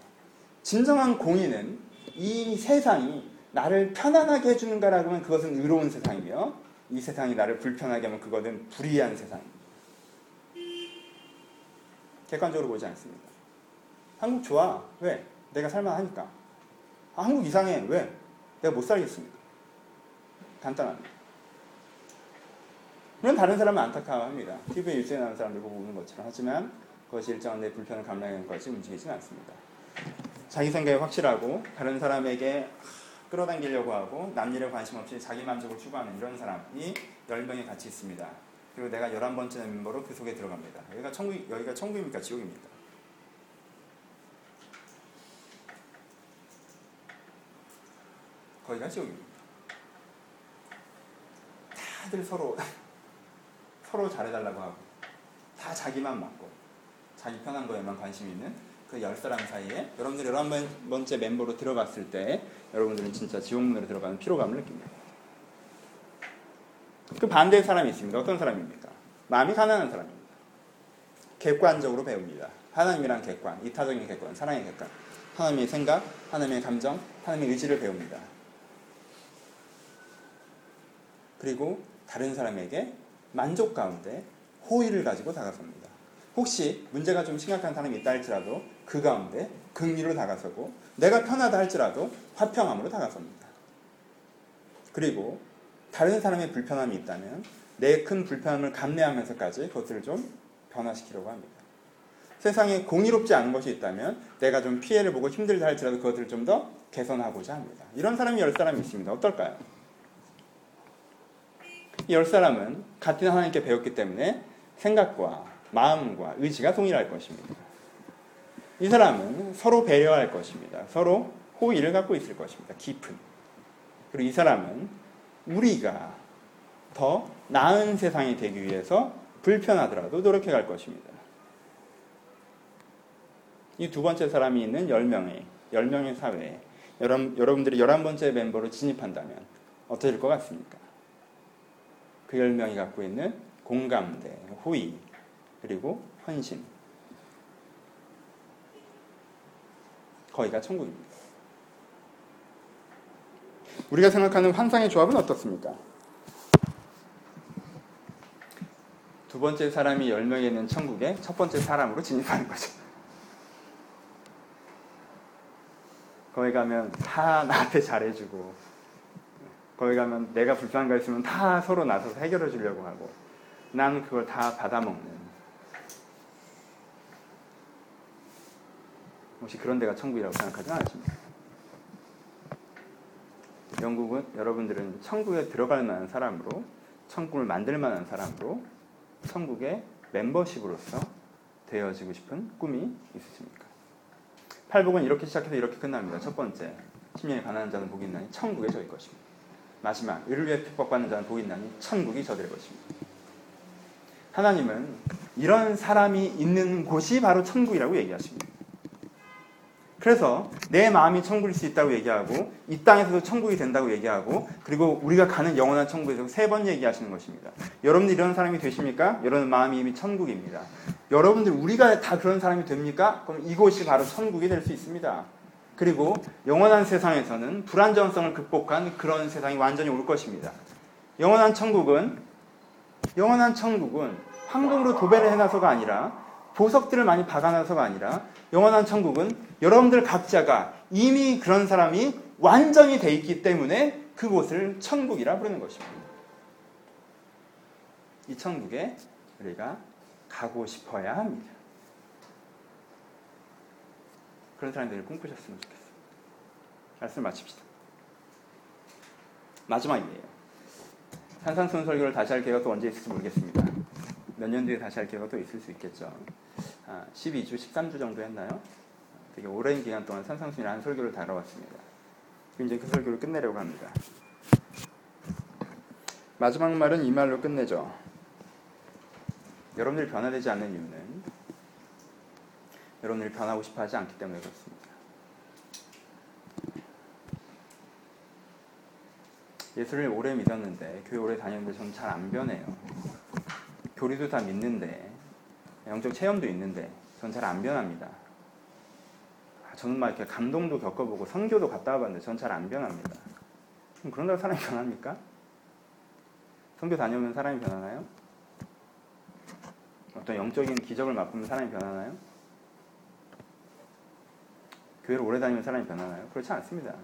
진정한 공의는 이 세상이 나를 편안하게 해주는가라고 하면 그것은 의로운 세상이며 이 세상이 나를 불편하게 하면 그것은 불의한 세상입니다. 객관적으로 보지 않습니다. 한국 좋아. 왜? 내가 살만하니까. 아, 한국 이상해. 왜? 내가 못 살겠습니다. 간단합니다. 물론 다른 사람은 안타까워합니다. TV에 뉴스에 나오는 사람들 보고 우는 것처럼. 하지만 그것이 일정한 내 불편을 감당하는 것이 움직이지는 않습니다. 자기 생각이 확실하고 다른 사람에게 끌어당기려고 하고 남 일에 관심 없이 자기 만족을 추구하는 이런 사람이 10명이 같이 있습니다. 그리고 내가 11번째 멤버로 그 속에 들어갑니다. 여기가 천국, 여기가 천국입니까? 지옥입니까? 거기가 지옥입니다. 다들 서로 서로 잘해달라고 하고 다 자기만 맞고 자기 편한 거에만 관심 있는 그 열 사람 사이에 여러분들 열한 번째 멤버로 들어갔을 때 여러분들은 진짜 지옥문으로 들어가는 피로감을 느낍니다. 그 반대의 사람이 있습니다. 어떤 사람입니까? 마음이 가난한 사람입니다. 객관적으로 배웁니다. 하나님이란 객관, 이타적인 객관, 사랑의 객관. 하나님의 생각, 하나님의 감정, 하나님의 의지를 배웁니다. 그리고 다른 사람에게 만족 가운데 호의를 가지고 다가섭니다. 혹시 문제가 좀 심각한 사람이 있다 할지라도 그 가운데 긍휼로 다가서고 내가 편하다 할지라도 화평함으로 다가섭니다. 그리고 다른 사람의 불편함이 있다면 내 큰 불편함을 감내하면서까지 그것을 좀 변화시키려고 합니다. 세상에 공의롭지 않은 것이 있다면 내가 좀 피해를 보고 힘들다 할지라도 그것을 좀 더 개선하고자 합니다. 이런 사람이 열 사람이 있습니다. 어떨까요? 이 열 사람은 같은 하나님께 배웠기 때문에 생각과 마음과 의지가 동일할 것입니다. 이 사람은 서로 배려할 것입니다. 서로 호의를 갖고 있을 것입니다. 깊은. 그리고 이 사람은 우리가 더 나은 세상이 되기 위해서 불편하더라도 노력해 갈 것입니다. 이 두 번째 사람이 있는 10명의, 10명의 사회에 여러분, 여러분들이 11번째 멤버로 진입한다면 어떻게 될 것 같습니까? 그 10명이 갖고 있는 공감대, 호의, 그리고 헌신. 거기가 천국입니다. 우리가 생각하는 환상의 조합은 어떻습니까? 두 번째 사람이 10명에 있는 천국에 첫 번째 사람으로 진입하는 거죠. 거기 가면 다 나한테 잘해주고, 거기 가면 내가 불편한 거 있으면 다 서로 나서서 해결해 주려고 하고, 난 그걸 다 받아먹는. 혹시 그런 데가 천국이라고 생각하지 않으십니까? 영국은 여러분들은 천국에 들어갈 만한 사람으로 천국을 만들 만한 사람으로 천국의 멤버십으로서 되어지고 싶은 꿈이 있으십니까? 팔복은 이렇게 시작해서 이렇게 끝납니다. 첫 번째, 심령이 가난한 자는 복이 있나니 천국에 저일 것입니다. 마지막, 의를 위해 핍박받는 자는 복이 있나니 천국이 저될 것입니다. 하나님은 이런 사람이 있는 곳이 바로 천국이라고 얘기하십니다. 그래서 내 마음이 천국일 수 있다고 얘기하고 이 땅에서도 천국이 된다고 얘기하고 그리고 우리가 가는 영원한 천국에서 세 번 얘기하시는 것입니다. 여러분들 이런 사람이 되십니까? 여러분 마음이 이미 천국입니다. 여러분들 우리가 다 그런 사람이 됩니까? 그럼 이곳이 바로 천국이 될 수 있습니다. 그리고 영원한 세상에서는 불안정성을 극복한 그런 세상이 완전히 올 것입니다. 영원한 천국은 영원한 천국은 황금으로 도배를 해놔서가 아니라 보석들을 많이 박아놔서가 아니라 영원한 천국은 여러분들 각자가 이미 그런 사람이 완전히 돼 있기 때문에 그곳을 천국이라 부르는 것입니다. 이 천국에 우리가 가고 싶어야 합니다. 그런 사람들이 꿈꾸셨으면 좋겠어요. 말씀 마칩시다. 마지막이에요. 산상순 설교를 다시 할또 언제 있을지 모르겠습니다. 몇 년 뒤에 다시 할또 있을 수 있겠죠. 아, 12주, 13주 정도 했나요? 되게 오랜 기간 동안 산상순이라는 설교를 다뤄왔습니다. 이제 그 설교를 끝내려고 합니다. 마지막 말은 이 말로 끝내죠. 여러분들이 변화되지 않는 이유는 여러분들이 변하고 싶어 하지 않기 때문에 그렇습니다. 예수를 오래 믿었는데 교회 오래 다녔는데 저는 잘 안 변해요. 교리도 다 믿는데 영적 체험도 있는데 전 잘 안 변합니다. 아, 저는 막 이렇게 감동도 겪어보고 선교도 갔다 와봤는데 전 잘 안 변합니다. 그럼 그런다고 사람이 변합니까? 선교 다녀오면 사람이 변하나요? 어떤 영적인 기적을 맛보면 사람이 변하나요? 교회를 오래 다니면 사람이 변하나요? 그렇지 않습니다.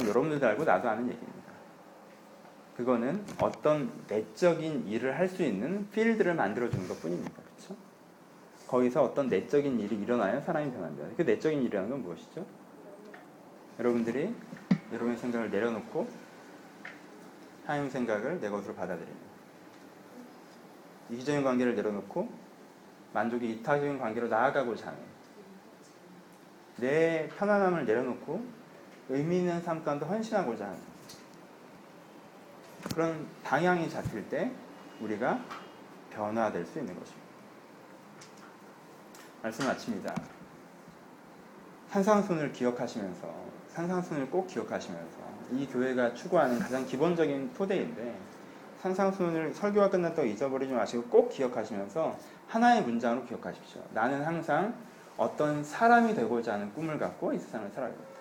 여러분들도 알고 나도 아는 얘기입니다. 그거는 어떤 내적인 일을 할 수 있는 필드를 만들어주는 것 뿐입니다. 그렇죠? 거기서 어떤 내적인 일이 일어나야 사람이 변합니다. 그 내적인 일이라는 건 무엇이죠? 여러분들이 여러분의 생각을 내려놓고 하나님 생각을 내 것으로 받아들이는 이기적인 관계를 내려놓고 만족이 이타적인 관계로 나아가고자 하는 내 편안함을 내려놓고 의미 있는 삶 가운데 헌신하고자 하는 그런 방향이 잡힐 때 우리가 변화될 수 있는 것입니다. 말씀 마칩니다. 산상순을 기억하시면서 산상순을 꼭 기억하시면서 이 교회가 추구하는 가장 기본적인 토대인데 산상순을 설교가 끝났다고 잊어버리지 마시고 꼭 기억하시면서 하나의 문장으로 기억하십시오. 나는 항상 어떤 사람이 되고자 하는 꿈을 갖고 이 세상을 살아갑니다.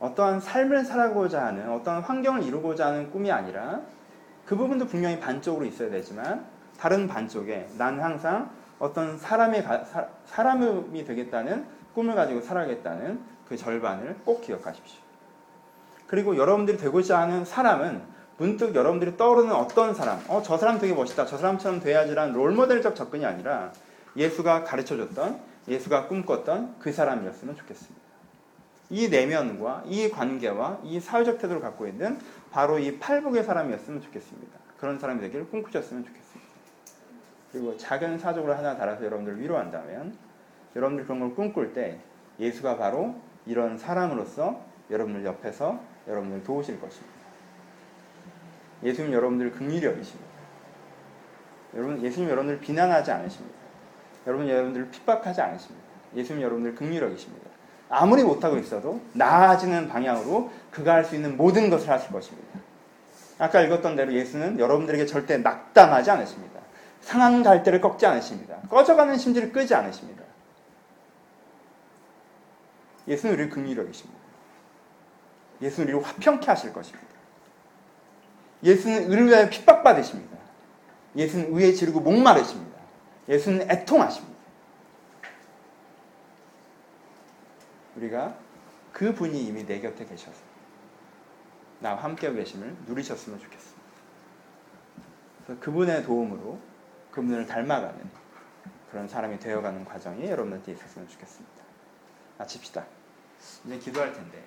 어떠한 삶을 살아고자 하는 어떠한 환경을 이루고자 하는 꿈이 아니라 그 부분도 분명히 반쪽으로 있어야 되지만 다른 반쪽에 난 항상 어떤 사람이 사, 사람이 되겠다는 꿈을 가지고 살아야겠다는 그 절반을 꼭 기억하십시오. 그리고 여러분들이 되고자 하는 사람은 문득 여러분들이 떠오르는 어떤 사람, 어, 저 사람 되게 멋있다, 저 사람처럼 돼야지라는 롤모델적 접근이 아니라 예수가 가르쳐 줬던, 예수가 꿈꿨던 그 사람이었으면 좋겠습니다. 이 내면과 이 관계와 이 사회적 태도를 갖고 있는 바로 이 팔복의 사람이었으면 좋겠습니다. 그런 사람이 되기를 꿈꾸셨으면 좋겠습니다. 그리고 작은 사족을 하나 달아서 여러분들 위로한다면 여러분들 그런 걸 꿈꿀 때 예수가 바로 이런 사람으로서 여러분들 옆에서 여러분들 도우실 것입니다. 예수님 여러분들 긍휼히 여기십니다. 여러분 예수님 여러분들 비난하지 않으십니다. 여러분 여러분들 핍박하지 않으십니다. 예수님 여러분들 긍휼히 여기십니다. 아무리 못하고 있어도 나아지는 방향으로 그가 할 수 있는 모든 것을 하실 것입니다. 아까 읽었던 대로 예수는 여러분들에게 절대 낙담하지 않으십니다. 상한 갈대를 꺾지 않으십니다. 꺼져가는 심지를 끄지 않으십니다. 예수는 우리를 긍휼히 여기십니다. 예수는 우리를 화평케 하실 것입니다. 예수는 의를 위하여 핍박받으십니다. 예수는 의에 지르고 목마르십니다. 예수는 애통하십니다. 우리가 그 분이 이미 내 곁에 계셔서 나와 함께 계심을 누리셨으면 좋겠습니다. 그래서 그분의 도움으로 그분을 닮아가는 그런 사람이 되어가는 과정이 여러분한테 있었으면 좋겠습니다. 마칩시다. 이제 기도할 텐데